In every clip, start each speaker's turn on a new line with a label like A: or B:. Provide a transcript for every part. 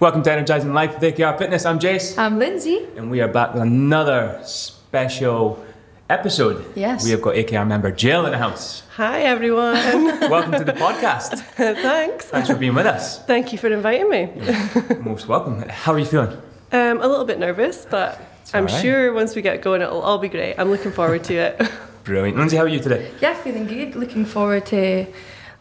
A: Welcome to Energizing Life with AKR Fitness. I'm Jace,
B: I'm Lindsay.
A: and we are back with another special episode.
B: Yes.
A: We have got AKR member Jill in the house.
C: Hi, everyone.
A: Welcome to the podcast.
C: Thanks.
A: Thanks for being with us.
C: Thank you for inviting me.
A: You're Most welcome. How are you feeling?
C: Um, a little bit nervous, but I'm
A: all right.
C: sure once we get going, it'll all be great. I'm looking forward to it.
A: Brilliant. Lindsay, how are you today?
B: Yeah, feeling good. Looking forward to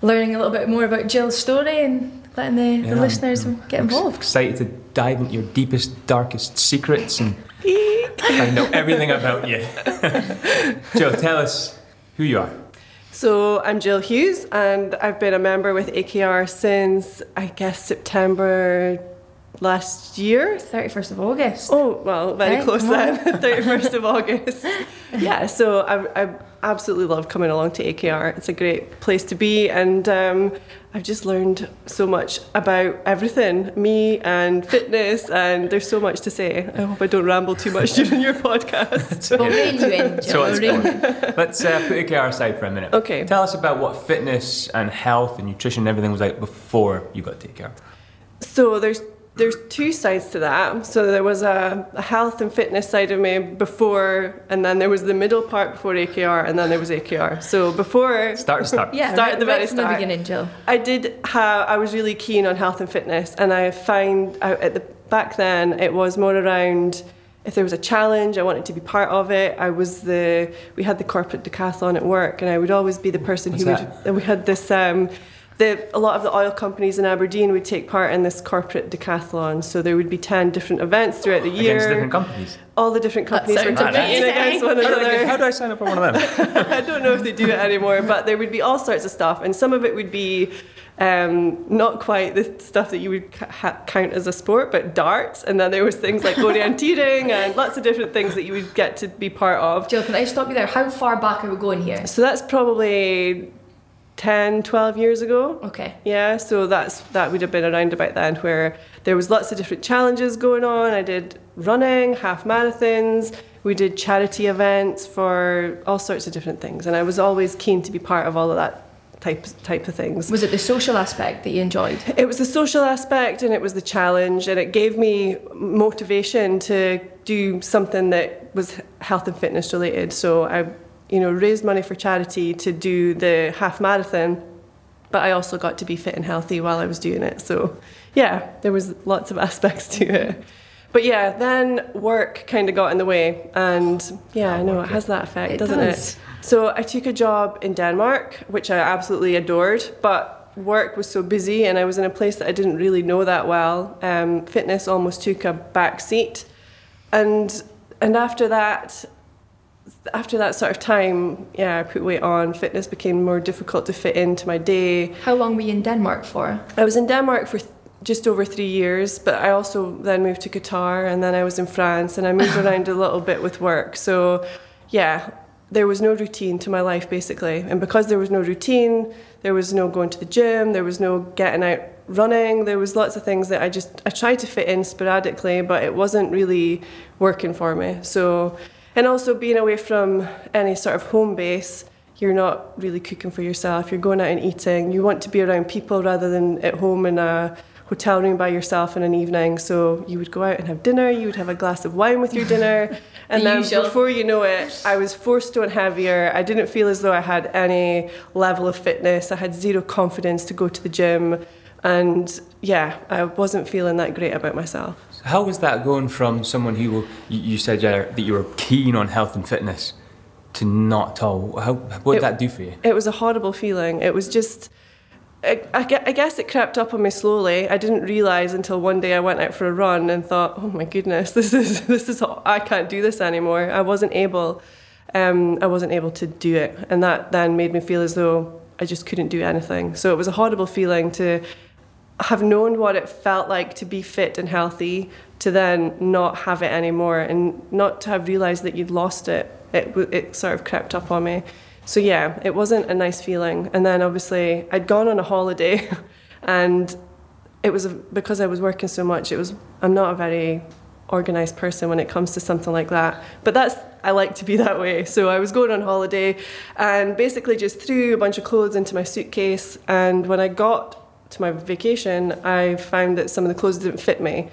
B: learning a little bit more about Jill's story and letting the,
A: Yeah,
B: the listeners
A: I'm-
B: get
A: I'm
B: involved.
A: Excited to dive into your deepest, darkest secrets and find out everything about you. Jill, tell us who you are.
C: So, I'm Jill Hughes, and I've been a member with AKR since, I guess, September last year.
B: 31st of August.
C: Oh, well, very
B: Hey,
C: close
B: come
C: then, 31st of August. Yeah, so I, I absolutely love coming along to AKR. It's a great place to be, and um, I've just learned so much about everything me and fitness, and there's so much to say. I hope I don't ramble too much during your podcast.
B: We'll rein you in,
A: So
B: we'll
A: it's
B: rein
A: going.
B: you in.
A: Let's uh, put AKR aside for a minute.
C: Okay.
A: Tell us about what fitness and health and nutrition and everything was like before you got to AKR.
C: So there's there's two sides to that. So there was a, a health and fitness side of me before, and then there was the middle part before AKR, and then there was AKR. So before
A: Start to start.
B: Yeah,
C: Start
B: right,
C: at the
B: right
C: very
B: from
C: start.
B: the beginning, Jill.
C: I did have. I was really keen on health and fitness, and I find out at the back then it was more around if there was a challenge, I wanted to be part of it. I was the. We had the corporate decathlon at work, and I would always be the person
A: What's
C: who
A: that?
C: would. And we had this. Um, the, a lot of the oil companies in Aberdeen would take part in this corporate decathlon. So there would be 10 different events throughout the year.
A: Against different companies.
C: All the different companies were competing
B: amazing.
C: against one
A: How do, I,
C: another.
A: how do I sign up for one of them?
C: I don't know if they do it anymore, but there would be all sorts of stuff, and some of it would be um, not quite the stuff that you would ha- count as a sport, but darts, and then there was things like orienteering and lots of different things that you would get to be part of.
B: Jill, can I stop you there? How far back are we going here?
C: So that's probably 10, 12 years ago.
B: Okay.
C: Yeah, so that's that would have been around about then where there was lots of different challenges going on. I did running, half marathons, we did charity events for all sorts of different things, and I was always keen to be part of all of that type type of things.
B: Was it the social aspect that you enjoyed?
C: It was the social aspect and it was the challenge, and it gave me motivation to do something that was health and fitness related. So I, you know, raised money for charity to do the half marathon, but I also got to be fit and healthy while I was doing it. So yeah, there was lots of aspects to it. But yeah, then work kind of got in the way, and yeah, I know it has that effect,
B: It
C: doesn't
B: does.
C: it? So I took a job in Denmark, which I absolutely adored, but work was so busy and I was in a place that I didn't really know that well. Um, fitness almost took a back seat. And and after that after that sort of time, yeah, I put weight on. Fitness became more difficult to fit into my day.
B: How long were you in Denmark for?
C: I was in Denmark for th- just over three years, but I also then moved to Qatar and then I was in France and I moved around a little bit with work. So, yeah, there was no routine to my life basically. And because there was no routine, there was no going to the gym, there was no getting out running, there was lots of things that I just I tried to fit in sporadically, but it wasn't really working for me. So, and also being away from any sort of home base, you're not really cooking for yourself. You're going out and eating. You want to be around people rather than at home in a hotel room by yourself in an evening. So you would go out and have dinner. You would have a glass of wine with your dinner, and
B: The
C: then
B: usual.
C: before you know it, I was four stone heavier. I didn't feel as though I had any level of fitness. I had zero confidence to go to the gym, and yeah, I wasn't feeling that great about myself.
A: How was that going from someone who you, said that you were keen on health and fitness to not at all? How, what did
C: It-
A: that do for you?
C: It was a horrible feeling. It was just, I, I I guess it crept up on me slowly. I didn't realise until one day I went out for a run and thought, oh my goodness, this is this is I can't do this anymore. I wasn't able, um, I wasn't able to do it, and that then made me feel as though I just couldn't do anything. So it was a horrible feeling to have known what it felt like to be fit and healthy to then not have it anymore and not to have realized that you'd lost it. It, it sort of crept up on me. So yeah it wasn't a nice feeling. And then obviously i'd gone on a holiday and it was a, because i was working so much it was i'm not a very organized person when it comes to something like that. But that's i like to be that way. So i was going on holiday and basically just threw a bunch of clothes into my suitcase. And when i got to my vacation, I found that some of the clothes didn't fit me.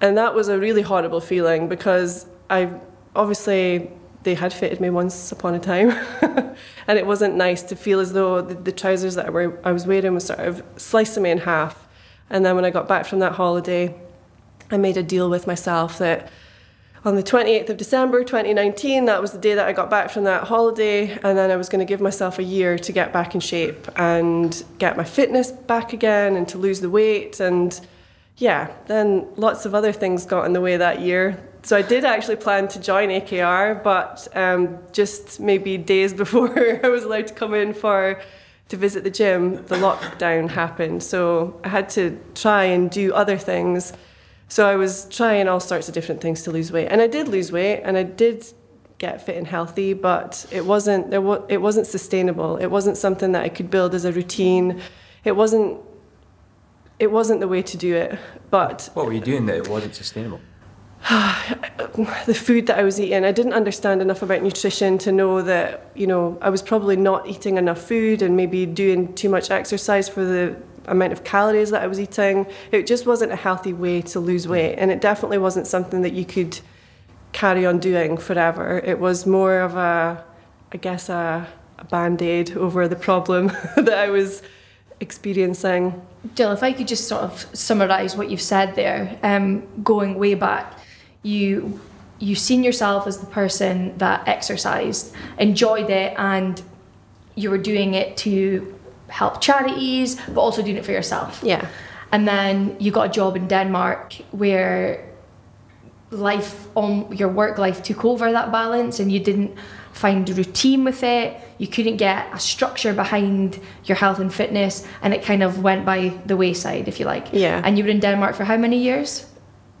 C: And that was a really horrible feeling because I obviously they had fitted me once upon a time. and it wasn't nice to feel as though the, the trousers that I, were, I was wearing was sort of slicing me in half. And then when I got back from that holiday, I made a deal with myself that on the 28th of December 2019, that was the day that I got back from that holiday, and then I was going to give myself a year to get back in shape and get my fitness back again and to lose the weight. And yeah, then lots of other things got in the way that year. So I did actually plan to join AKR, but um, just maybe days before I was allowed to come in for to visit the gym, the lockdown happened. So I had to try and do other things so I was trying all sorts of different things to lose weight, and I did lose weight, and I did get fit and healthy, but it wasn't there. Was, it wasn't sustainable. It wasn't something that I could build as a routine. It wasn't. It wasn't the way to do it. But
A: what were you doing that it wasn't sustainable?
C: the food that I was eating, I didn't understand enough about nutrition to know that you know I was probably not eating enough food and maybe doing too much exercise for the amount of calories that I was eating. It just wasn't a healthy way to lose weight, and it definitely wasn't something that you could carry on doing forever. It was more of a, I guess, a, a band aid over the problem that I was experiencing.
B: Jill, if I could just sort of summarise what you've said there, um, going way back, you you've seen yourself as the person that exercised, enjoyed it, and you were doing it to help charities, but also doing it for yourself.
C: Yeah.
B: And then you got a job in Denmark where life on your work life took over that balance and you didn't find a routine with it you couldn't get a structure behind your health and fitness and it kind of went by the wayside if you like
C: yeah
B: and you were in denmark for how many years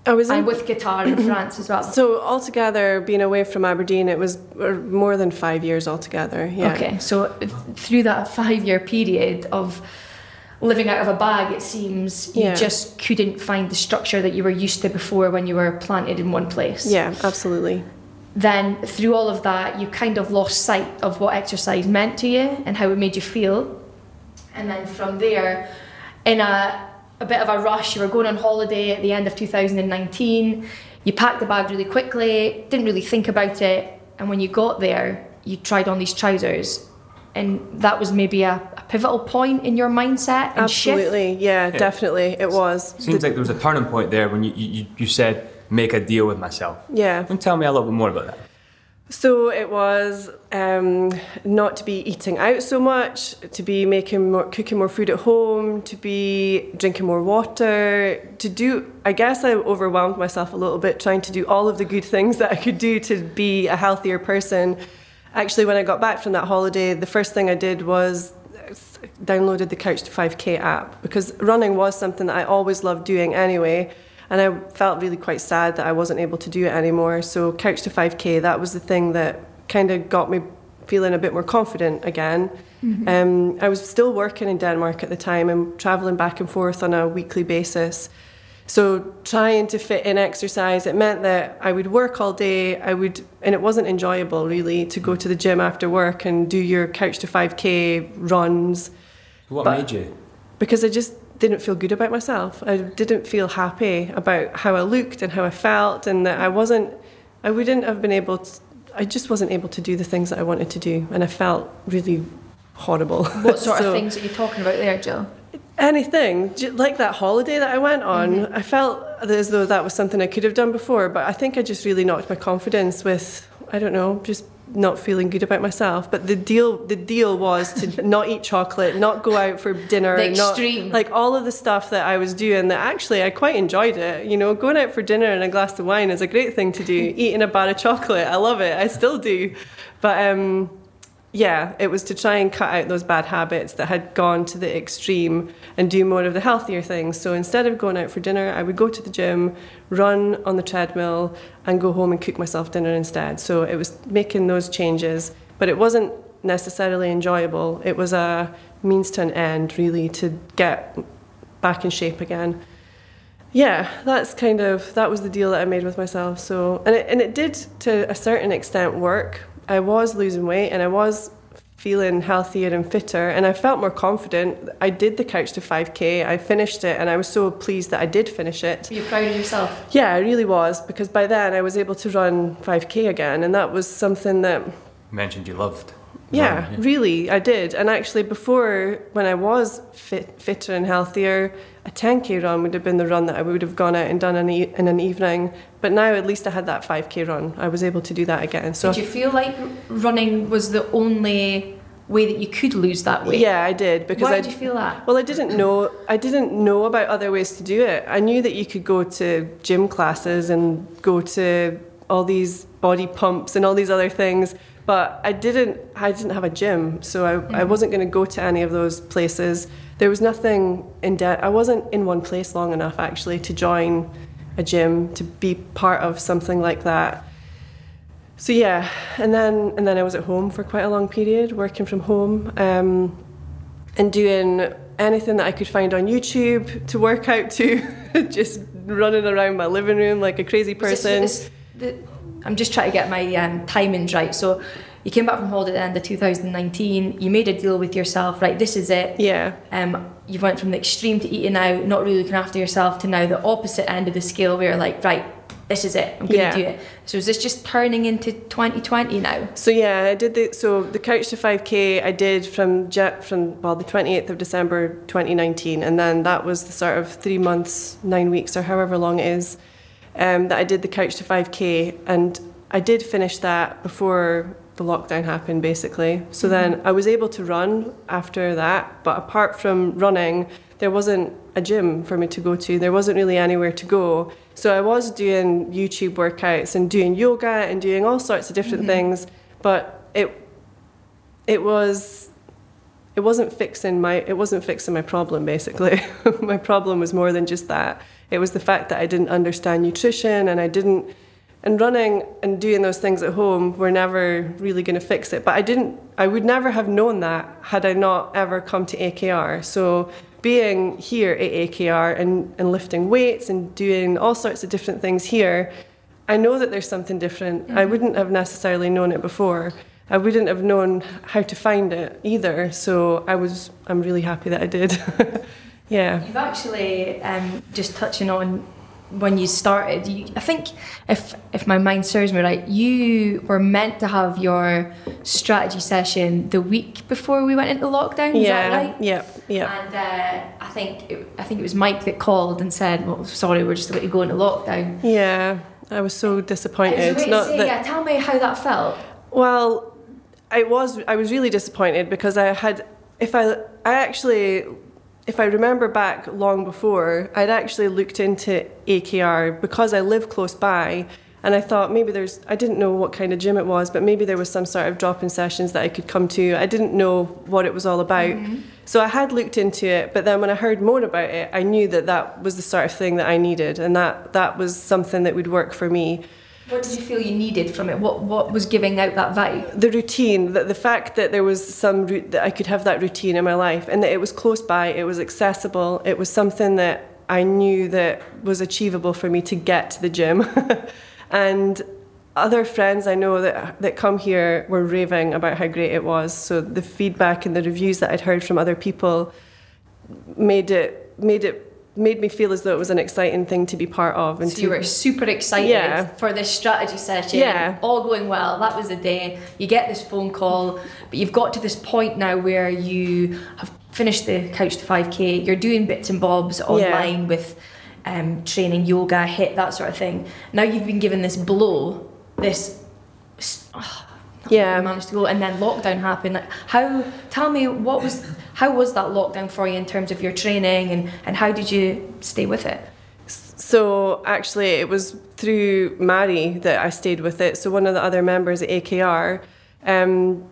C: I was in,
B: and with Qatar in France as well.
C: So altogether, being away from Aberdeen, it was uh, more than five years altogether. Yeah.
B: Okay, so through that five-year period of living out of a bag, it seems you
C: Yeah.
B: just couldn't find the structure that you were used to before when you were planted in one place.
C: Yeah, absolutely.
B: Then through all of that, you kind of lost sight of what exercise meant to you and how it made you feel. And then from there, in a a bit of a rush. You were going on holiday at the end of 2019. You packed the bag really quickly, didn't really think about it. And when you got there, you tried on these trousers. And that was maybe a, a pivotal point in your mindset and shift.
C: Absolutely. Yeah,
A: Yeah.
C: definitely. It was.
A: Seems like there was a turning point there when you, you, you said, make a deal with myself.
C: Yeah.
A: And tell me a little bit more about that?
C: So it was um, not to be eating out so much, to be making more, cooking more food at home, to be drinking more water, to do. I guess I overwhelmed myself a little bit trying to do all of the good things that I could do to be a healthier person. Actually, when I got back from that holiday, the first thing I did was downloaded the Couch to 5K app because running was something that I always loved doing anyway. And I felt really quite sad that I wasn't able to do it anymore. So, Couch to 5K, that was the thing that kind of got me feeling a bit more confident again. Um, I was still working in Denmark at the time and traveling back and forth on a weekly basis. So trying to fit in exercise, it meant that I would work all day. I would, and it wasn't enjoyable really to go to the gym after work and do your couch to 5k runs
A: What
C: But-
A: made you?
C: because I just didn't feel good about myself. I didn't feel happy about how I looked and how I felt, and that I wasn't, I wouldn't have been able to, I just wasn't able to do the things that I wanted to do, and I felt really horrible.
B: What sort
C: So-
B: of things are you talking about there, Jill?
C: Anything like that holiday that I went on, mm-hmm. I felt as though that was something I could have done before, but I think I just really knocked my confidence with I don't know, just not feeling good about myself. But the deal, the deal was to not eat chocolate, not go out for dinner,
B: The
C: not-
B: extreme.
C: like all of the stuff that I was doing. That actually I quite enjoyed it. You know, going out for dinner and a glass of wine is a great thing to do. Eating a bar of chocolate, I love it. I still do, but um, yeah, it was to try and cut out those bad habits that had gone to the extreme and do more of the healthier things. So instead of going out for dinner, I would go to the gym, run on the treadmill, and go home and cook myself dinner instead. So it was making those changes, but it wasn't necessarily enjoyable. It was a means to an end, really, to get back in shape again. Yeah, that's kind of that was the deal that I made with myself. So and it and it did to a certain extent work. I was losing weight and I was feeling healthier and fitter and I felt more confident. I did the couch to 5k. I finished it and I was so pleased that I did finish it.
B: Were you proud of yourself?
C: Yeah, I really was because by then I was able to run 5k again and that was something that
A: You mentioned you loved.
C: Yeah,
A: running,
C: really, I did. And actually, before, when I was fit, fitter and healthier, a 10k run would have been the run that I would have gone out and done in, e- in an evening. But now, at least I had that 5k run. I was able to do that again. So,
B: Did you feel like running was the only way that you could lose that weight?
C: yeah, I did because
B: Why
C: I
B: did you feel that?
C: Well, I didn't know. I didn't know about other ways to do it. I knew that you could go to gym classes and go to all these body pumps and all these other things, but I didn't. I didn't have a gym, so I, I wasn't going to go to any of those places. There was nothing in debt. I wasn't in one place long enough actually to join a gym to be part of something like that. So yeah, and then and then I was at home for quite a long period, working from home. Um, and doing anything that I could find on YouTube to work out to, just running around my living room like a crazy person.
B: this- this- the- I'm just trying to get my um, timings right. So you came back from holiday at the end of 2019. You made a deal with yourself, right? This is it.
C: yeah,
B: Um, you went from the extreme to eating out, not really looking after yourself, to now the opposite end of the scale where you're like, right, this is it. I'm going to
C: Yeah.
B: do it. So is this just turning into 2020 now?
C: So yeah, I did the so the couch to 5k I did from jet from well the 28th of December 2019 and then that was the sort of 3 months 9 weeks or however long it is um, that I did the couch to 5k and I did finish that before the lockdown happened basically. So then I was able to run after that, but apart from running there wasn't a gym for me to go to. There wasn't really anywhere to go. So I was doing YouTube workouts and doing yoga and doing all sorts of different things, but it it was it wasn't fixing my it wasn't fixing my problem basically. my problem was more than just that. It was the fact that I didn't understand nutrition and I didn't and running and doing those things at home were never really going to fix it. But I didn't I would never have known that had I not ever come to AKR. So being here at AKR and, and lifting weights and doing all sorts of different things here, I know that there's something different. I mm-hmm. wouldn't have necessarily known it before. I wouldn't have known how to find it either. So I was I'm really happy that I did. yeah.
B: You've actually um, just touching on when you started. You, I think if if my mind serves me right, you were meant to have your strategy session the week before we went into lockdown. Is
C: yeah.
B: that right?
C: Yep. Yep.
B: And uh, I think it, I think it was Mike that called and said, "Well, sorry, we're just about to go into lockdown."
C: Yeah. I was so disappointed.
B: Is there a way to
C: Not
B: say,
C: that
B: yeah, tell me how that felt.
C: Well, I was I was really disappointed because I had if I I actually if I remember back long before, I'd actually looked into AKR because I live close by and I thought maybe there's I didn't know what kind of gym it was, but maybe there was some sort of drop-in sessions that I could come to. I didn't know what it was all about. Mm-hmm. So I had looked into it, but then when I heard more about it, I knew that that was the sort of thing that I needed and that that was something that would work for me.
B: What did you feel you needed from it? What what was giving out that vibe?
C: the routine, that the fact that there was some route that I could have that routine in my life, and that it was close by, it was accessible, it was something that I knew that was achievable for me to get to the gym, and other friends I know that that come here were raving about how great it was. So the feedback and the reviews that I'd heard from other people made it made it made me feel as though it was an exciting thing to be part of. And
B: So you were super excited
C: Yeah.
B: for this strategy session.
C: Yeah.
B: All going well. That was the day. You get this phone call, but you've got to this point now where you have finished the couch to 5k. You're doing bits and bobs online with um, training, yoga, HIIT that sort of thing. Now you've been given this blow, this. Oh,
C: Yeah.
B: I managed to go, and then lockdown happened. Like, how? Tell me what was how was that lockdown for you in terms of your training, and and how did you stay with it?
C: So actually, it was through Mary that I stayed with it. So one of the other members at AKR. Um,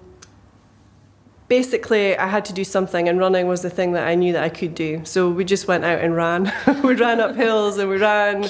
C: basically, I had to do something, and running was the thing that I knew that I could do. So we just went out and ran. we ran up hills and we ran around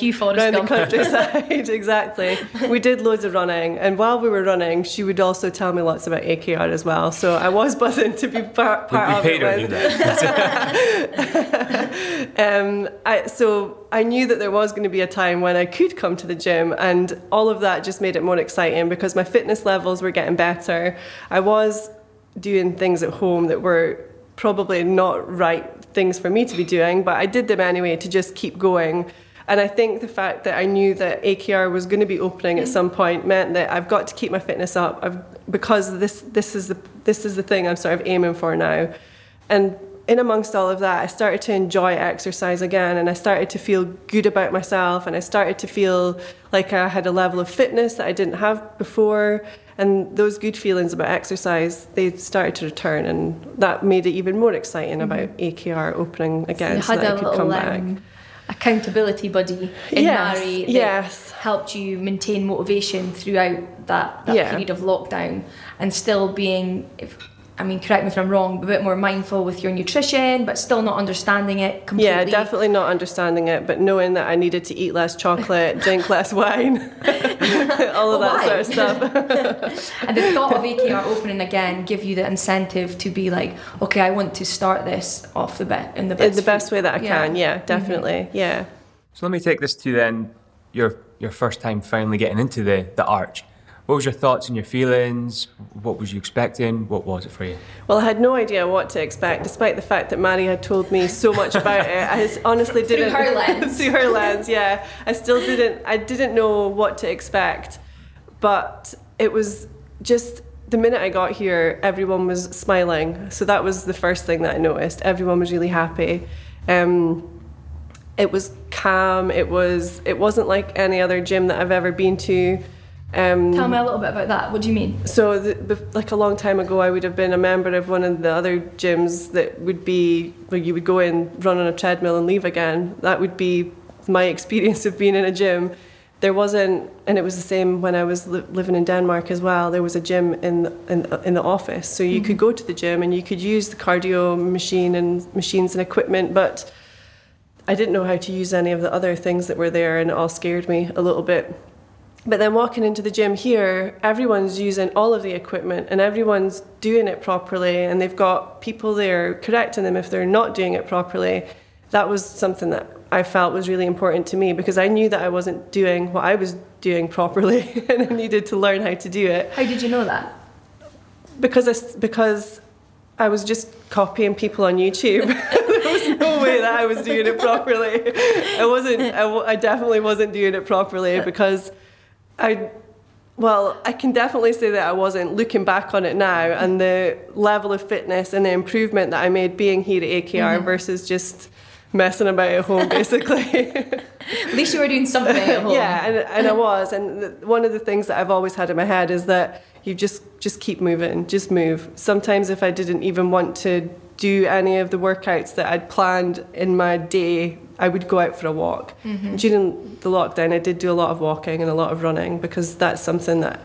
C: the countryside. exactly. We did loads of running, and while we were running, she would also tell me lots about AKR as well. So I was buzzing to be part,
A: We,
C: part
A: we
C: of
A: paid
C: it.
A: her to
C: when-
A: that.
C: um, I, so I knew that there was going to be a time when I could come to the gym, and all of that just made it more exciting because my fitness levels were getting better. I was doing things at home that were probably not right things for me to be doing, but I did them anyway to just keep going. And I think the fact that I knew that AKR was going to be opening at some point meant that I've got to keep my fitness up I've, because this this is the this is the thing I'm sort of aiming for now. And in amongst all of that, I started to enjoy exercise again and I started to feel good about myself and I started to feel like I had a level of fitness that I didn't have before. And those good feelings about exercise, they started to return and that made it even more exciting about AKR opening again
B: Mm-hmm. you
C: so,
B: had
C: that
B: a
C: I could
B: little
C: come back.
B: um, accountability buddy in
C: Yes,
B: Mary that
C: yes.
B: helped you maintain motivation throughout that, that
C: Yeah.
B: period of lockdown and still being if I mean correct me if I'm wrong a bit more mindful with your nutrition but still not understanding it completely
C: Yeah, definitely not understanding it, but knowing that I needed to eat less chocolate, drink less wine, all of
B: Well,
C: that
B: why?
C: sort of stuff.
B: and the thought of AKR opening again give you the incentive to be like okay I want to start this off the bit in the best,
C: In
B: best
C: the best way that I
B: Yeah.
C: can, yeah, mm-hmm. definitely, yeah.
A: So let me take this to then your your first time finally getting into the, the arch. What was your thoughts and your feelings? What was you expecting? What was it for you?
C: Well, I had no idea what to expect, despite the fact that Maddie had told me so much about it. I s- honestly didn't.
B: through her lens.
C: through her lens, yeah. I still didn't. I didn't know what to expect, but it was just the minute I got here, everyone was smiling. So that was the first thing that I noticed. Everyone was really happy. Um, it was calm. It was. It wasn't like any other gym that I've ever been to. Um,
B: tell me a little bit about that what do you mean
C: so, the, like a long time ago, I would have been a member of one of the other gyms that would be where you would go in, run on a treadmill, and leave again. That would be my experience of being in a gym. There wasn't, and it was the same when I was li- living in Denmark as well. There was a gym in the, in, in the office, so you could go to the gym and you could use the cardio machine and machines and equipment, but I didn't know how to use any of the other things that were there, and it all scared me a little bit. But then walking into the gym here, everyone's using all of the equipment and everyone's doing it properly, and they've got people there correcting them if they're not doing it properly. That was something that I felt was really important to me because I knew that I wasn't doing what I was doing properly and I needed to learn how to do it
B: how did you know that
C: because I, because I was just copying people on YouTube. there was no way that I was doing it properly. I wasn't. I, I definitely wasn't doing it properly because I. Well, I can definitely say that I wasn't looking back on it now, and the level of fitness and the improvement that I made being here at AKR mm-hmm. versus just messing about at home, basically.
B: At least you were doing something at home.
C: Yeah, and, and I was. And one of the things that I've always had in my head is that you just just keep moving, just move. Sometimes if I didn't even want to do any of the workouts that I'd planned in my day, I would go out for a walk. Mm-hmm. During the lockdown, I did do a lot of walking and a lot of running because that's something that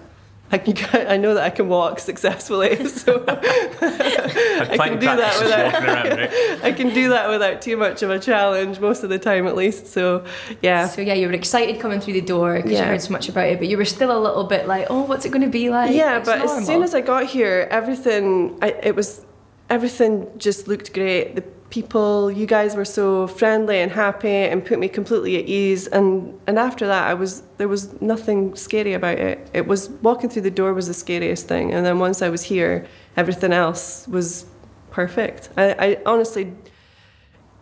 C: I can. I know that I can walk successfully, so I can do that without.
A: around, right?
C: I can do that without too much of a challenge most of the time, at least. So, yeah.
B: So yeah, you were excited coming through the door because you heard so much about it, but you were still a little bit like, oh, what's it going to be like?
C: yeah
B: It's
C: but as soon as i got here everything I, it was everything just looked great. The people you guys were so friendly and happy and put me completely at ease. And and after that i was there was nothing scary about it. It was walking through the door was the scariest thing. And then once i was here everything else was perfect. I, I honestly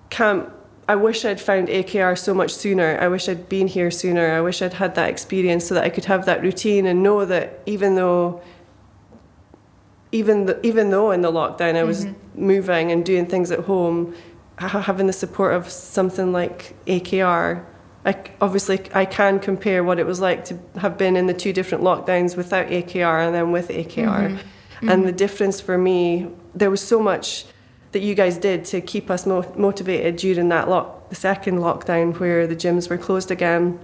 C: can't I wish I'd found AKR so much sooner. I wish I'd been here sooner. I wish I'd had that experience so that I could have that routine and know that even though even the, even though in the lockdown I was mm-hmm. moving and doing things at home, ha- having the support of something like AKR, I c obviously I can compare what it was like to have been in the two different lockdowns without AKR and then with AKR, mm-hmm. and the mm-hmm. difference for me there was so much that you guys did to keep us mo- motivated during that lock, the second lockdown where the gyms were closed again,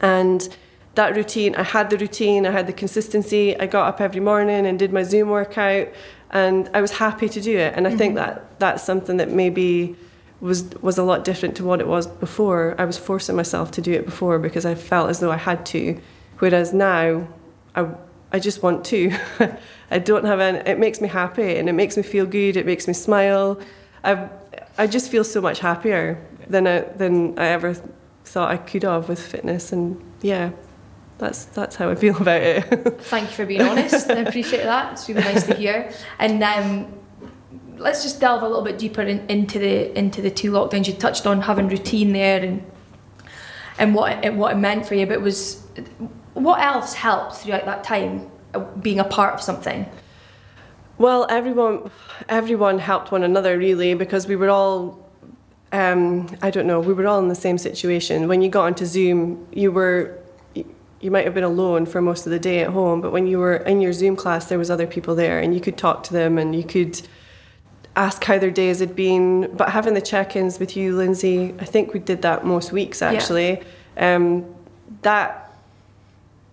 C: and that routine. I had the routine. I had the consistency. I got up every morning and did my Zoom workout, and I was happy to do it. And I think mm-hmm. that that's something that maybe was was a lot different to what it was before. I was forcing myself to do it before because I felt as though I had to, whereas now, I I just want to. I don't have any. It makes me happy and it makes me feel good. It makes me smile. I I just feel so much happier than I than I ever thought I could have with fitness and yeah. That's that's how I feel about it.
B: Thank you for being honest. I appreciate that. It's really nice to hear. And um, let's just delve a little bit deeper in, into the into the two lockdowns. You touched on having routine there and and what it, what it meant for you. But was what else helped throughout that time, uh, being a part of something?
C: Well, everyone, everyone helped one another really because we were all. Um, I don't know. We were all in the same situation. When you got onto Zoom, you were, you might have been alone for most of the day at home, but when you were in your Zoom class, there was other people there, and you could talk to them, and you could ask how their days had been. But having the check-ins with you, Lindsay, I think we did that most weeks actually. Um, that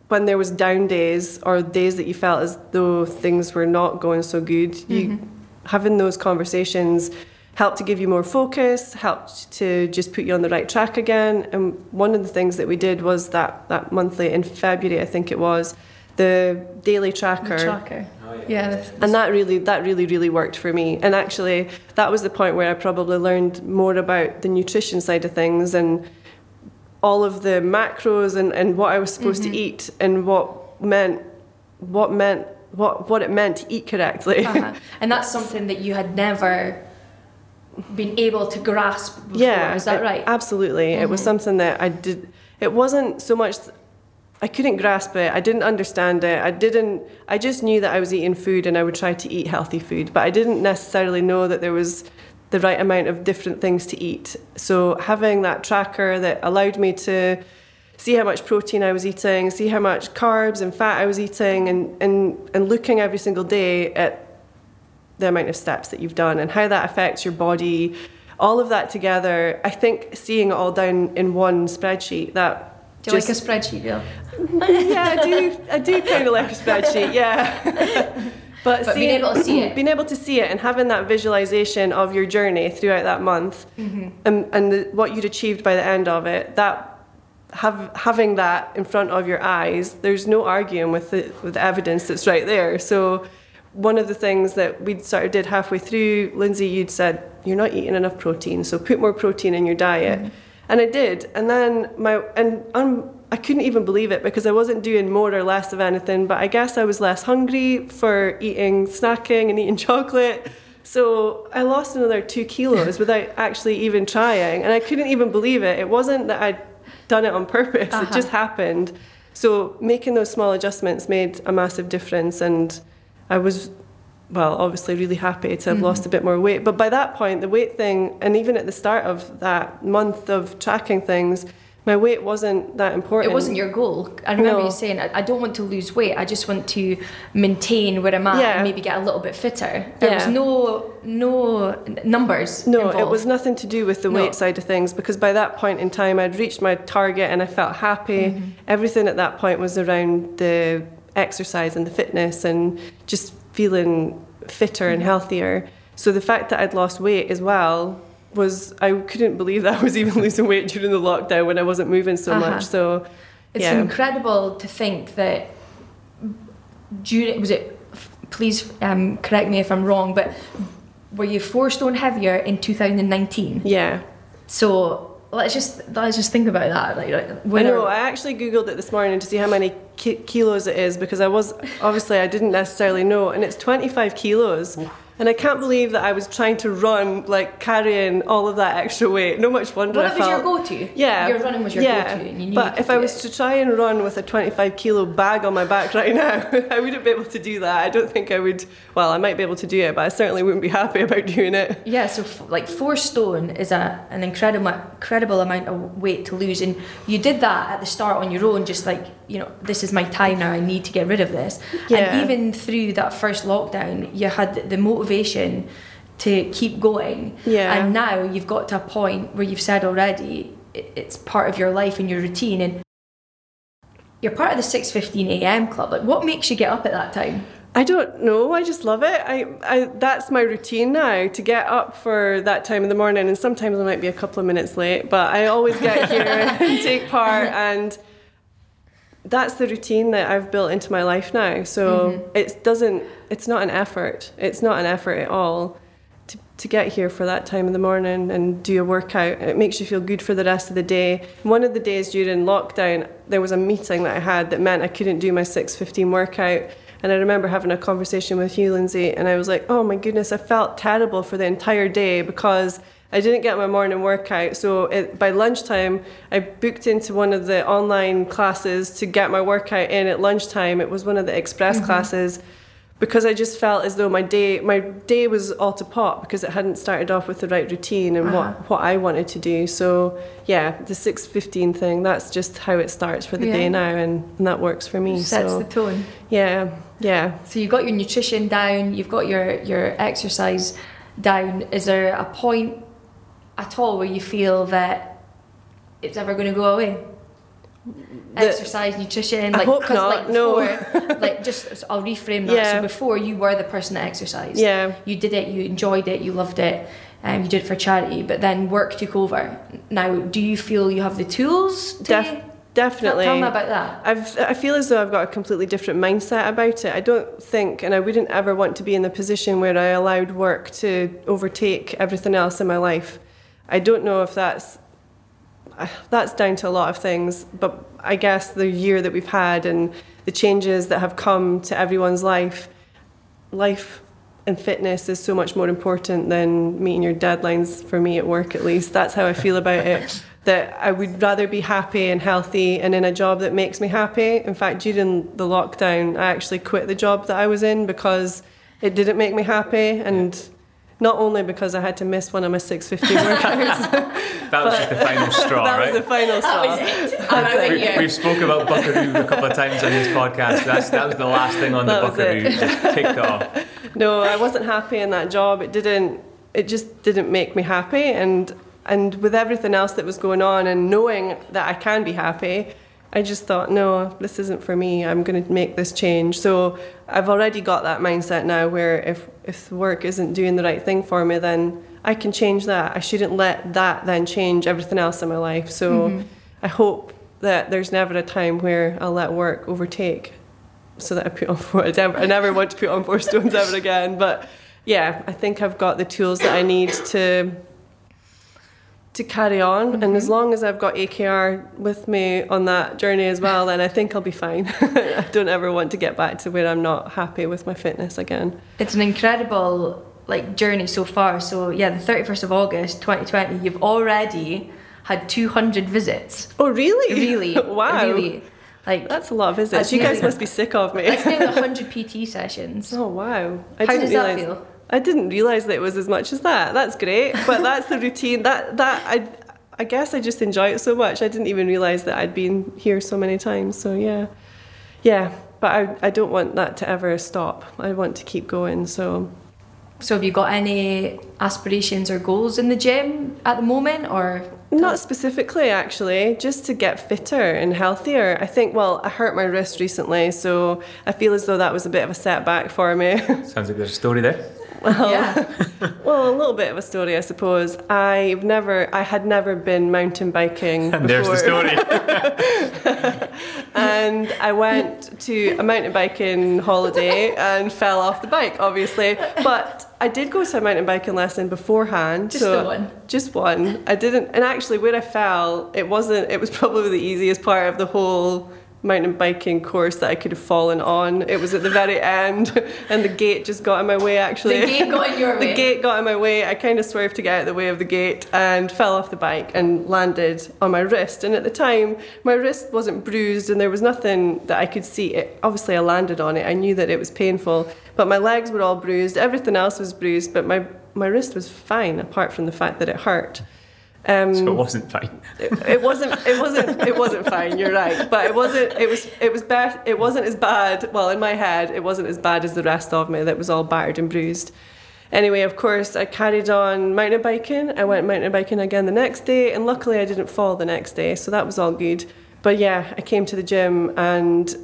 C: when there was down days or days that you felt as though things were not going so good, you having those conversations helped to give you more focus, helped to just put you on the right track again. And one of the things that we did was that that monthly in February, I think it was, the daily tracker.
B: The tracker. yeah. that's-
C: And that really, that really, really worked for me. And actually, that was the point where I probably learned more about the nutrition side of things and all of the macros and, and what I was supposed to eat and what meant, what meant, what what it meant to eat correctly.
B: uh-huh. And that's something that you had never been able to grasp before.
C: Yeah,
B: Is that
C: it-
B: right?
C: Absolutely. It was mm-hmm. something that I did. It wasn't so much. I couldn't grasp it. I didn't understand it. I didn't. I just knew that I was eating food and I would try to eat healthy food, but I didn't necessarily know that there was the right amount of different things to eat. So having that tracker that allowed me to see how much protein I was eating, see how much carbs and fat I was eating, and and and looking every single day at the amount of steps that you've done and how that affects your body, all of that together. I think seeing it all down in one spreadsheet that.
B: Do you
C: just,
B: like a spreadsheet, Bill?
C: yeah, I do. I do kind of like a spreadsheet. Yeah. But,
B: But being able to see it.
C: being able to see it, and having that visualization of your journey throughout that month,
B: Mm-hmm.
C: and and the, what you'd achieved by the end of it, that have having that in front of your eyes, there's no arguing with the with the evidence that's right there. So, one of the things that we sort of did halfway through, Lindsay, you'd said you're not eating enough protein, so put more protein in your diet,
B: Mm-hmm.
C: and I did, and then my and um, I couldn't even believe it because I wasn't doing more or less of anything, but I guess I was less hungry for eating, snacking, and eating chocolate. So I lost another two kilos without actually even trying, and I couldn't even believe it. It wasn't that I'd done it on purpose; it just happened. So making those small adjustments made a massive difference, and I was, well, obviously really happy to have lost a bit more weight. But by that point, the weight thing, and even at the start of that month of tracking things, my weight wasn't that important.
B: It wasn't your goal. I remember
C: No.
B: you saying, I, don't want to lose weight. I just want to maintain where I'm at
C: Yeah.
B: and maybe get a little bit fitter. There was no no numbers.
C: No,
B: involved.
C: it was nothing to do with the
B: No.
C: weight side of things because by that point in time I'd reached my target and I felt happy.
B: Mm-hmm.
C: Everything at that point was around the exercise and the fitness and just feeling fitter and healthier. So the fact that I'd lost weight as well was I couldn't believe that I was even losing weight during the lockdown when I wasn't moving so
B: Uh-huh.
C: much. So
B: It's
C: yeah.
B: incredible to think that during was it? Please um, correct me if I'm wrong, but were you four stone heavier in 2019?
C: yeah.
B: So let's just let's just think about that. Like, like,
C: I know.
B: are-
C: I actually googled it this morning to see how many ki- kilos it is because I was obviously I didn't necessarily know, and it's 25 kilos. And I can't believe that I was trying to run like carrying all of that extra weight. No much wonder
B: Well, was your go-to.
C: Yeah,
B: Your running was your
C: yeah.
B: go-to, you
C: But if I was
B: it.
C: to try and run with a 25 kilo bag on my back right now, I wouldn't be able to do that. I don't think I would. Well, I might be able to do it, but I certainly wouldn't be happy about doing it.
B: Yeah, so f- like four stone is a an incredible incredible amount of weight to lose, and you did that at the start on your own, just like you know, this is my time now. I need to get rid of this.
C: Yeah.
B: And even through that first lockdown, you had the motivation to keep going.
C: Yeah.
B: And now you've got to a point where you've said already it's part of your life and your routine, and you're part of the six fifteen a.m. club. Like, what makes you get up at that time?
C: I don't know. I just love it. I, I that's my routine now to get up for that time in the morning, and sometimes I might be a couple of minutes late, but I always get here and take part, and that's the routine that I've built into my life now. So mm-hmm. it doesn't. It's not an effort. It's not an effort at all. to, to get here for that time in the morning and do a workout. It makes you feel good for the rest of the day. One of the days during lockdown, there was a meeting that I had that meant I couldn't do my 6.15 workout. And I remember having a conversation with you, Lindsay, and I was like, oh my goodness, I felt terrible for the entire day because I didn't get my morning workout. So it, by lunchtime, I booked into one of the online classes to get my workout in at lunchtime. It was one of the express
B: Mm-hmm.
C: classes because I just felt as though my day my day was all to pot because it hadn't started off with the right routine and
B: Uh-huh.
C: what, what I wanted to do. So yeah, the six fifteen thing, that's just how it starts for the
B: Yeah.
C: day now and, and that works for me.
B: Sets
C: so
B: the tone.
C: yeah, yeah.
B: So you've got your nutrition down, you've got your, your exercise down. Is there a point at all where you feel that it's ever going to go away?
C: The-
B: exercise, nutrition,
C: I
B: like
C: hope not,
B: like
C: no.
B: before, like just I'll reframe that.
C: Yeah.
B: So before you were the person that exercised.
C: Yeah.
B: You did it, you enjoyed it, you loved it, and you did it for charity. But then work took over. Now, do you feel you have the tools? To
C: Def- definitely.
B: Tell me about that.
C: I've, I feel as though I've got a completely different mindset about it. I don't think, and I wouldn't ever want to be in the position where I allowed work to overtake everything else in my life. I don't know if that's that's down to a lot of things, but I guess the year that we've had and the changes that have come to everyone's life, life and fitness is so much more important than meeting your deadlines for me at work at least. That's how I feel about it. That I would rather be happy and healthy and in a job that makes me happy. In fact, during the lockdown, I actually quit the job that I was in because it didn't make me happy and not only because I had to miss one of my 650 workouts.
A: That was just the final straw,
C: that
A: right?
C: was the final straw.
B: That was it. I'm out of
A: we,
B: here.
A: we've spoke about Buckaroo a couple of times on this podcast. That's, that was the last thing on
C: That
A: the
C: was
A: Buckaroo.
C: it.
A: Just ticked off.
C: no, I wasn't happy in that job. It didn't. It just didn't make me happy, and and with everything else that was going on, and knowing that I can be happy, I just thought, no, this isn't for me. I'm going to make this change. So I've already got that mindset now, where if if work isn't doing the right thing for me, then I can change that. I shouldn't let that then change everything else in my life. So mm-hmm. I hope that there's never a time where I'll let work overtake so that I put on four. I never, I never want to put on four stones ever again. But yeah, I think I've got the tools that I need to to carry on. And as mm-hmm. long as I've got AKR with me on that journey as well, then I think I'll be fine. I don't ever want to get back to where I'm not happy with my fitness again.
B: It's an incredible like journey so far. So yeah, the 31st of August 2020, you've already had 200 visits.
C: Oh, really?
B: Really?
C: wow.
B: Really? Like
C: That's a lot of visits.
B: That's
C: you guys must be sick of me.
B: it's nearly 100 PT sessions.
C: Oh wow! I
B: How
C: didn't
B: does that
C: realise-
B: feel?
C: I didn't realize that it was as much as that. That's great, but that's the routine. That that I I guess I just enjoy it so much. I didn't even realize that I'd been here so many times. So yeah, yeah. But I I don't want that to ever stop. I want to keep going. So
B: So have you got any aspirations or goals in the gym at the moment or
C: Not specifically, actually, just to get fitter and healthier. I think, well, I hurt my wrist recently, so I feel as though that was a bit of a setback for me.
A: Sounds like there's a story there.
B: Yeah.
C: well, a little bit of a story, I suppose. I've never, I had never been mountain biking
A: And there's the story.
C: and I went to a mountain biking holiday and fell off the bike, obviously. But I did go to a mountain biking lesson beforehand.
B: Just
C: so
B: one?
C: Just one. I didn't, and actually, where I fell, it wasn't. It was probably the easiest part of the whole mountain biking course that I could have fallen on. It was at the very end, and the gate just got in my way. Actually,
B: The gate got in your way.
C: The gate got in my way. I kind of swerved to get out of the way of the gate and fell off the bike and landed on my wrist. And at the time, my wrist wasn't bruised and there was nothing that I could see. It, obviously, I landed on it. I knew that it was painful, but my legs were all bruised. Everything else was bruised, but my my wrist was fine, apart from the fact that it hurt. Um,
A: So it wasn't fine.
C: it, it wasn't it wasn't it wasn't fine you're right. But it wasn't it was it was bad it wasn't as bad well in my head it wasn't as bad as the rest of me that was all battered and bruised. Anyway of course i carried on mountain biking. I went mountain biking again the next day and luckily i didn't fall the next day so that was all good. But yeah i came to the gym and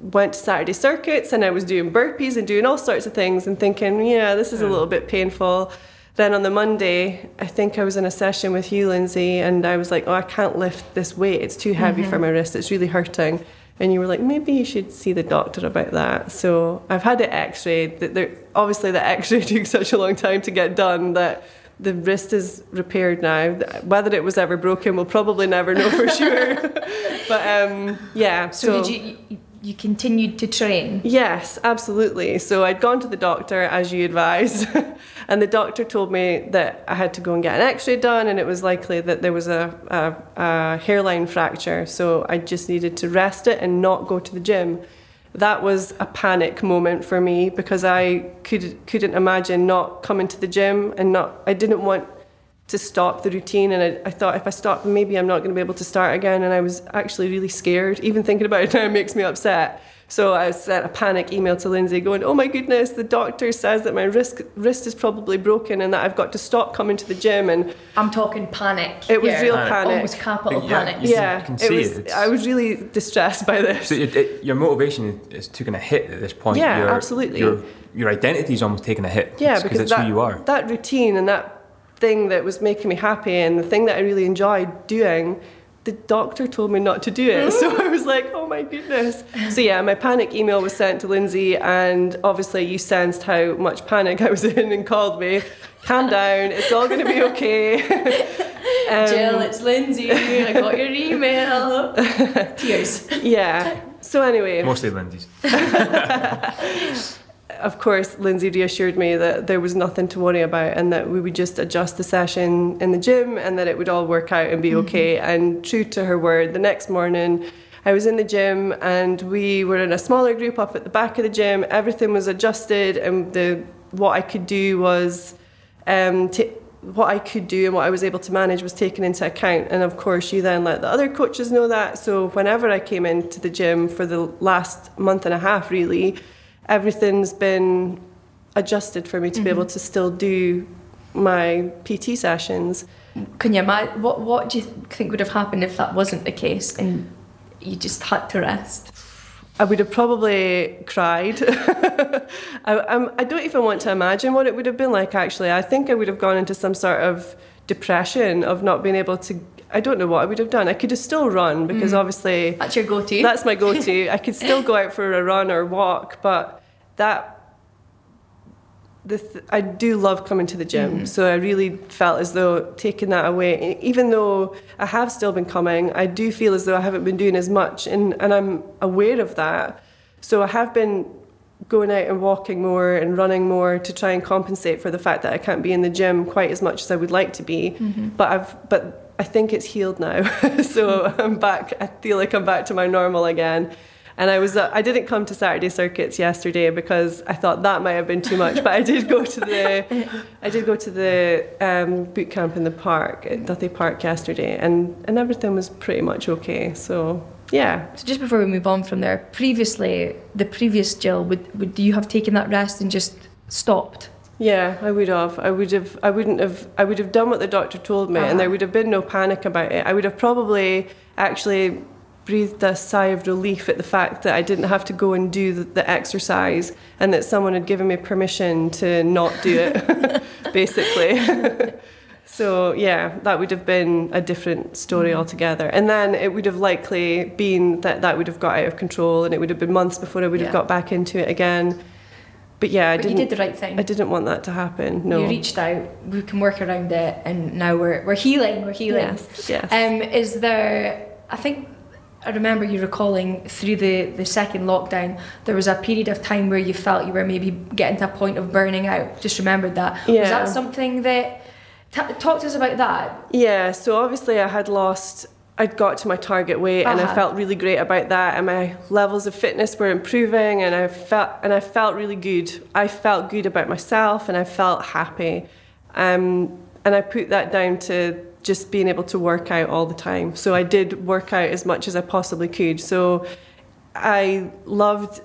C: went to Saturday circuits and I was doing burpees and doing all sorts of things and thinking, yeah, this is a little bit painful. Then on the Monday, I think I was in a session with you, Lindsay, and I was like, oh, I can't lift this weight. It's too heavy for my wrist. It's really hurting. and you were like, maybe you should see the doctor about that. So I've had it X-rayed. That obviously the X-ray took such a long time to get done that the wrist is repaired now. Whether it was ever broken, we'll probably never know for sure. but um, yeah.
B: So, so did you? You continued to train?
C: Yes, absolutely. So I'd gone to the doctor as you advised, and the doctor told me that I had to go and get an x ray done, and it was likely that there was a, a, a hairline fracture. So I just needed to rest it and not go to the gym that was a panic moment for me because I could couldn't imagine not coming to the gym and not I didn't want to stop the routine and I, I thought if I stop maybe I'm not going to be able to start again and I was actually really scared even thinking about it now makes me upset so I sent a panic email to Lindsay going, Oh my goodness, the doctor says that my wrist, wrist is probably broken and that I've got to stop coming to the gym. And
B: I'm talking panic.
C: It was real panic.
B: Almost capital
A: yeah,
B: panic.
C: Yeah, it was, it. I was really distressed by this.
A: So it, it, your motivation is taking a hit at this point.
C: Yeah,
A: your,
C: absolutely.
A: Your, your identity is almost taking a hit.
C: Yeah, because
A: it's
C: that,
A: who you are.
C: That routine and that thing that was making me happy and the thing that I really enjoyed doing the doctor told me not to do it. So I was like, oh my goodness. So yeah, my panic email was sent to Lindsay, and obviously you sensed how much panic I was in and called me. Calm down, it's all going to be okay.
B: um, Jill, it's Lindsay. I got your email. Tears.
C: Yeah. So anyway.
A: Mostly Lindsay's
C: of course, Lindsay reassured me that there was nothing to worry about and that we would just adjust the session in the gym and that it would all work out and be mm-hmm. okay. And true to her word, the next morning, I was in the gym and we were in a smaller group up at the back of the gym. Everything was adjusted, and the what I could do was um, t- what I could do and what I was able to manage was taken into account. And of course, you then let the other coaches know that. So whenever I came into the gym for the last month and a half, really everything's been adjusted for me to mm-hmm. be able to still do my PT sessions.
B: Can you imagine what what do you think would have happened if that wasn't the case and you just had to rest?
C: I would have probably cried. I, I'm, I don't even want to imagine what it would have been like. Actually, I think I would have gone into some sort of depression of not being able to I don't know what I would have done. I could have still run because mm. obviously
B: that's your go-to.
C: That's my go-to. I could still go out for a run or walk, but that the th- I do love coming to the gym. Mm. So I really felt as though taking that away, even though I have still been coming, I do feel as though I haven't been doing as much, and and I'm aware of that. So I have been going out and walking more and running more to try and compensate for the fact that I can't be in the gym quite as much as I would like to be. Mm-hmm. But I've but I think it's healed now. so I'm back. I feel like I'm back to my normal again. And I was uh, I didn't come to Saturday circuits yesterday because I thought that might have been too much. But I did go to the I did go to the um, boot camp in the park at Duthie Park yesterday, and and everything was pretty much okay. So yeah.
B: So just before we move on from there, previously the previous Jill would would you have taken that rest and just stopped?
C: Yeah, I would have. I would have. I wouldn't have. I would have done what the doctor told me, uh-huh. and there would have been no panic about it. I would have probably actually breathed a sigh of relief at the fact that I didn't have to go and do the, the exercise, and that someone had given me permission to not do it, basically. so yeah, that would have been a different story mm altogether. And then it would have likely been that that would have got out of control, and it would have been months before I would yeah. have got back into it again but yeah, I
B: but
C: didn't.
B: You did the right thing.
C: I didn't want that to happen. No,
B: you reached out. We can work around it, and now we're we're healing. We're healing.
C: Yes. Yes.
B: Um, is there? I think I remember you recalling through the, the second lockdown, there was a period of time where you felt you were maybe getting to a point of burning out. Just remembered that.
C: Yeah.
B: Was that something that. T- talk to us about that.
C: Yeah, so obviously I had lost I'd got to my target weight uh-huh. and I uh-huh. felt really great about that and my levels of fitness were improving and I felt and I felt really good. I felt good about myself and I felt happy. Um, and I put that down to just being able to work out all the time. So I did work out as much as I possibly could. So I loved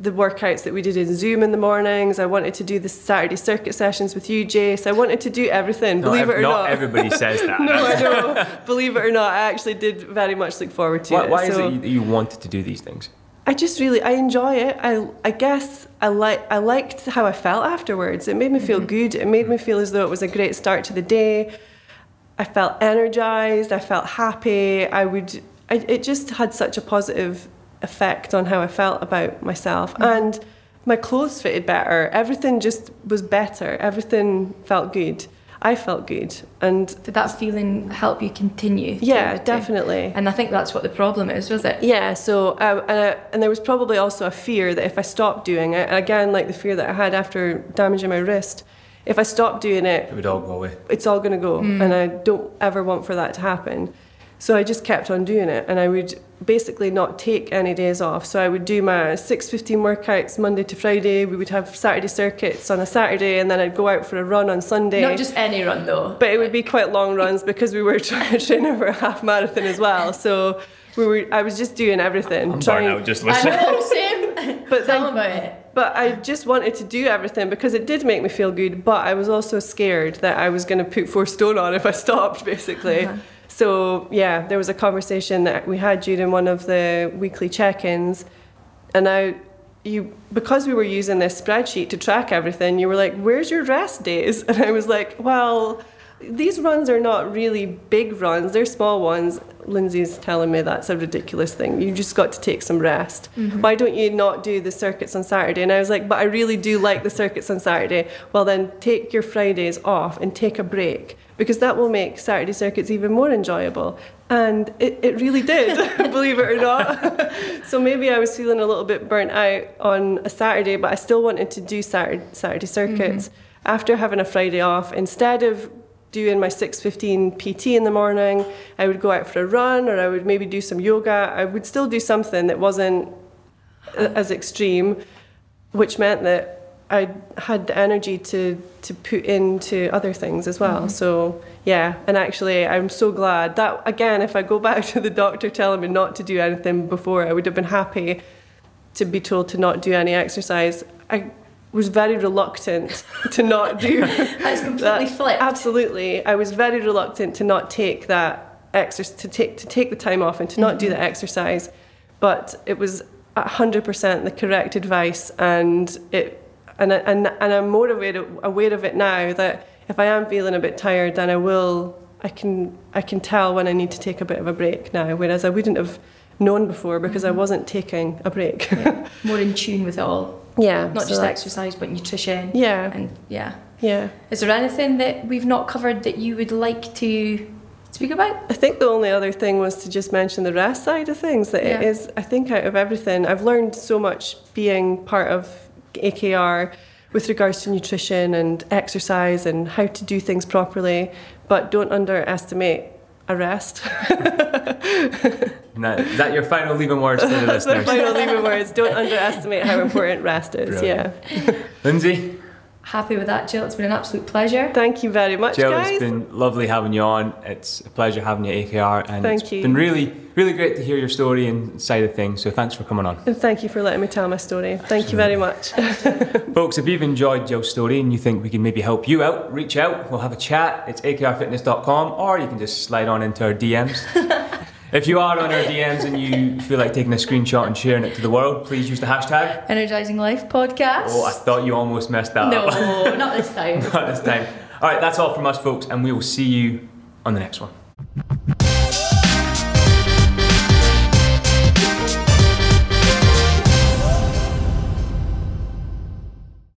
C: the workouts that we did in Zoom in the mornings. I wanted to do the Saturday circuit sessions with you, Jace. I wanted to do everything, believe
A: not,
C: it or not.
A: Not everybody says that.
C: no, I know. believe it or not, I actually did very much look forward to
A: why,
C: it.
A: Why so, is it you wanted to do these things?
C: I just really I enjoy it. I I guess I like I liked how I felt afterwards. It made me feel mm-hmm. good. It made me feel as though it was a great start to the day. I felt energized. I felt happy. I would. I, it just had such a positive effect on how I felt about myself. And my clothes fitted better. Everything just was better. Everything felt good. I felt good. And
B: Did that feeling help you continue?
C: yeah,
B: to-
C: definitely.
B: And I think that's what the problem is, was it?
C: Yeah, so uh, and, uh, and there was probably also a fear that if I stopped doing it, again, like the fear that I had after damaging my wrist, if I stopped doing it,
A: It would all go away.
C: it's all going to go, and I don't ever want for that to happen. So I just kept on doing it, and I would basically not take any days off. So I would do my six fifteen workouts Monday to Friday. We would have Saturday circuits on a Saturday, and then I'd go out for a run on Sunday.
B: Not just any run though.
C: But it would be quite long runs because we were trying to train for a half marathon as well. So we were. I was just doing everything.
A: I'm
C: trying-
A: burnt out just listening.
B: I
A: listening.
B: know, same.
C: But
B: Tell
C: then-
B: about it.
C: But I just wanted to do everything because it did make me feel good. But I was also scared that I was going to put four stone on if I stopped, basically. Uh-huh. So yeah, there was a conversation that we had during one of the weekly check-ins, and I, you because we were using this spreadsheet to track everything, you were like, "Where's your rest days?" And I was like, "Well." These runs are not really big runs, they're small ones. Lindsay's telling me that's a ridiculous thing. You just got to take some rest. Mm-hmm. Why don't you not do the circuits on Saturday? And I was like, but I really do like the circuits on Saturday. Well, then take your Fridays off and take a break because that will make Saturday circuits even more enjoyable. And it, it really did, believe it or not. so maybe I was feeling a little bit burnt out on a Saturday, but I still wanted to do Saturday, Saturday circuits mm-hmm. after having a Friday off. Instead of doing my 6.15 pt in the morning i would go out for a run or i would maybe do some yoga i would still do something that wasn't as extreme which meant that i had the energy to to put into other things as well. So yeah and actually i'm so glad that again if i go back to the doctor telling me not to do anything before i would have been happy to be told to not do any exercise. I was very reluctant to not do
B: That's completely
C: that-
B: flipped.
C: Absolutely, I was very reluctant to not take that exercise to take to take the time off and to not do
B: Mm-hmm.
C: the exercise, but it was hundred percent the correct advice, and it and and and I'm more aware aware of it now that if I am feeling a bit tired, then I will I can I can tell when I need to take a bit of a break now, whereas I wouldn't have known before because
B: Mm-hmm.
C: I wasn't taking a break.
B: More in tune with it all.
C: yeah,
B: Not
C: so
B: just exercise, but nutrition.
C: Yeah,
B: And yeah.
C: yeah.
B: Is there anything that we've not covered that you would like to speak about?
C: I think the only other thing was to just mention the rest side of things. That it
B: Yeah.
C: is, I think, out of everything, I've learned so much being part of AKR with regards to nutrition and exercise and how to do things properly. But don't underestimate a rest.
A: That- is that your final leaving words to the listeners?
C: final leaving words. Don't underestimate how important rest is.
A: Brilliant.
C: Yeah.
A: Lindsay,
B: Happy with that, Jill. It's been an absolute pleasure.
C: Thank you very much,
A: Jill,
C: guys.
A: it's been lovely having you on. It's a pleasure having you at AKR, and
C: Thank
A: it's
C: you.
A: been really, really great to hear your story and side of things. So thanks for coming on.
C: and thank you for letting me tell my story. Thank you very much.
A: Folks, if you've enjoyed Jill's story and you think we can maybe help you out, reach out. We'll have a chat. It's akrfitness.com or you can just slide on into our DMs. if you are on our DMs and you feel like taking a screenshot and sharing it to the world, please use the hashtag.
B: Energizing Life podcast.
A: Oh, I thought you almost messed that
B: no,
A: up.
B: not this time.
A: Not this time. All right, that's all from us, folks, and we will see you on the next one.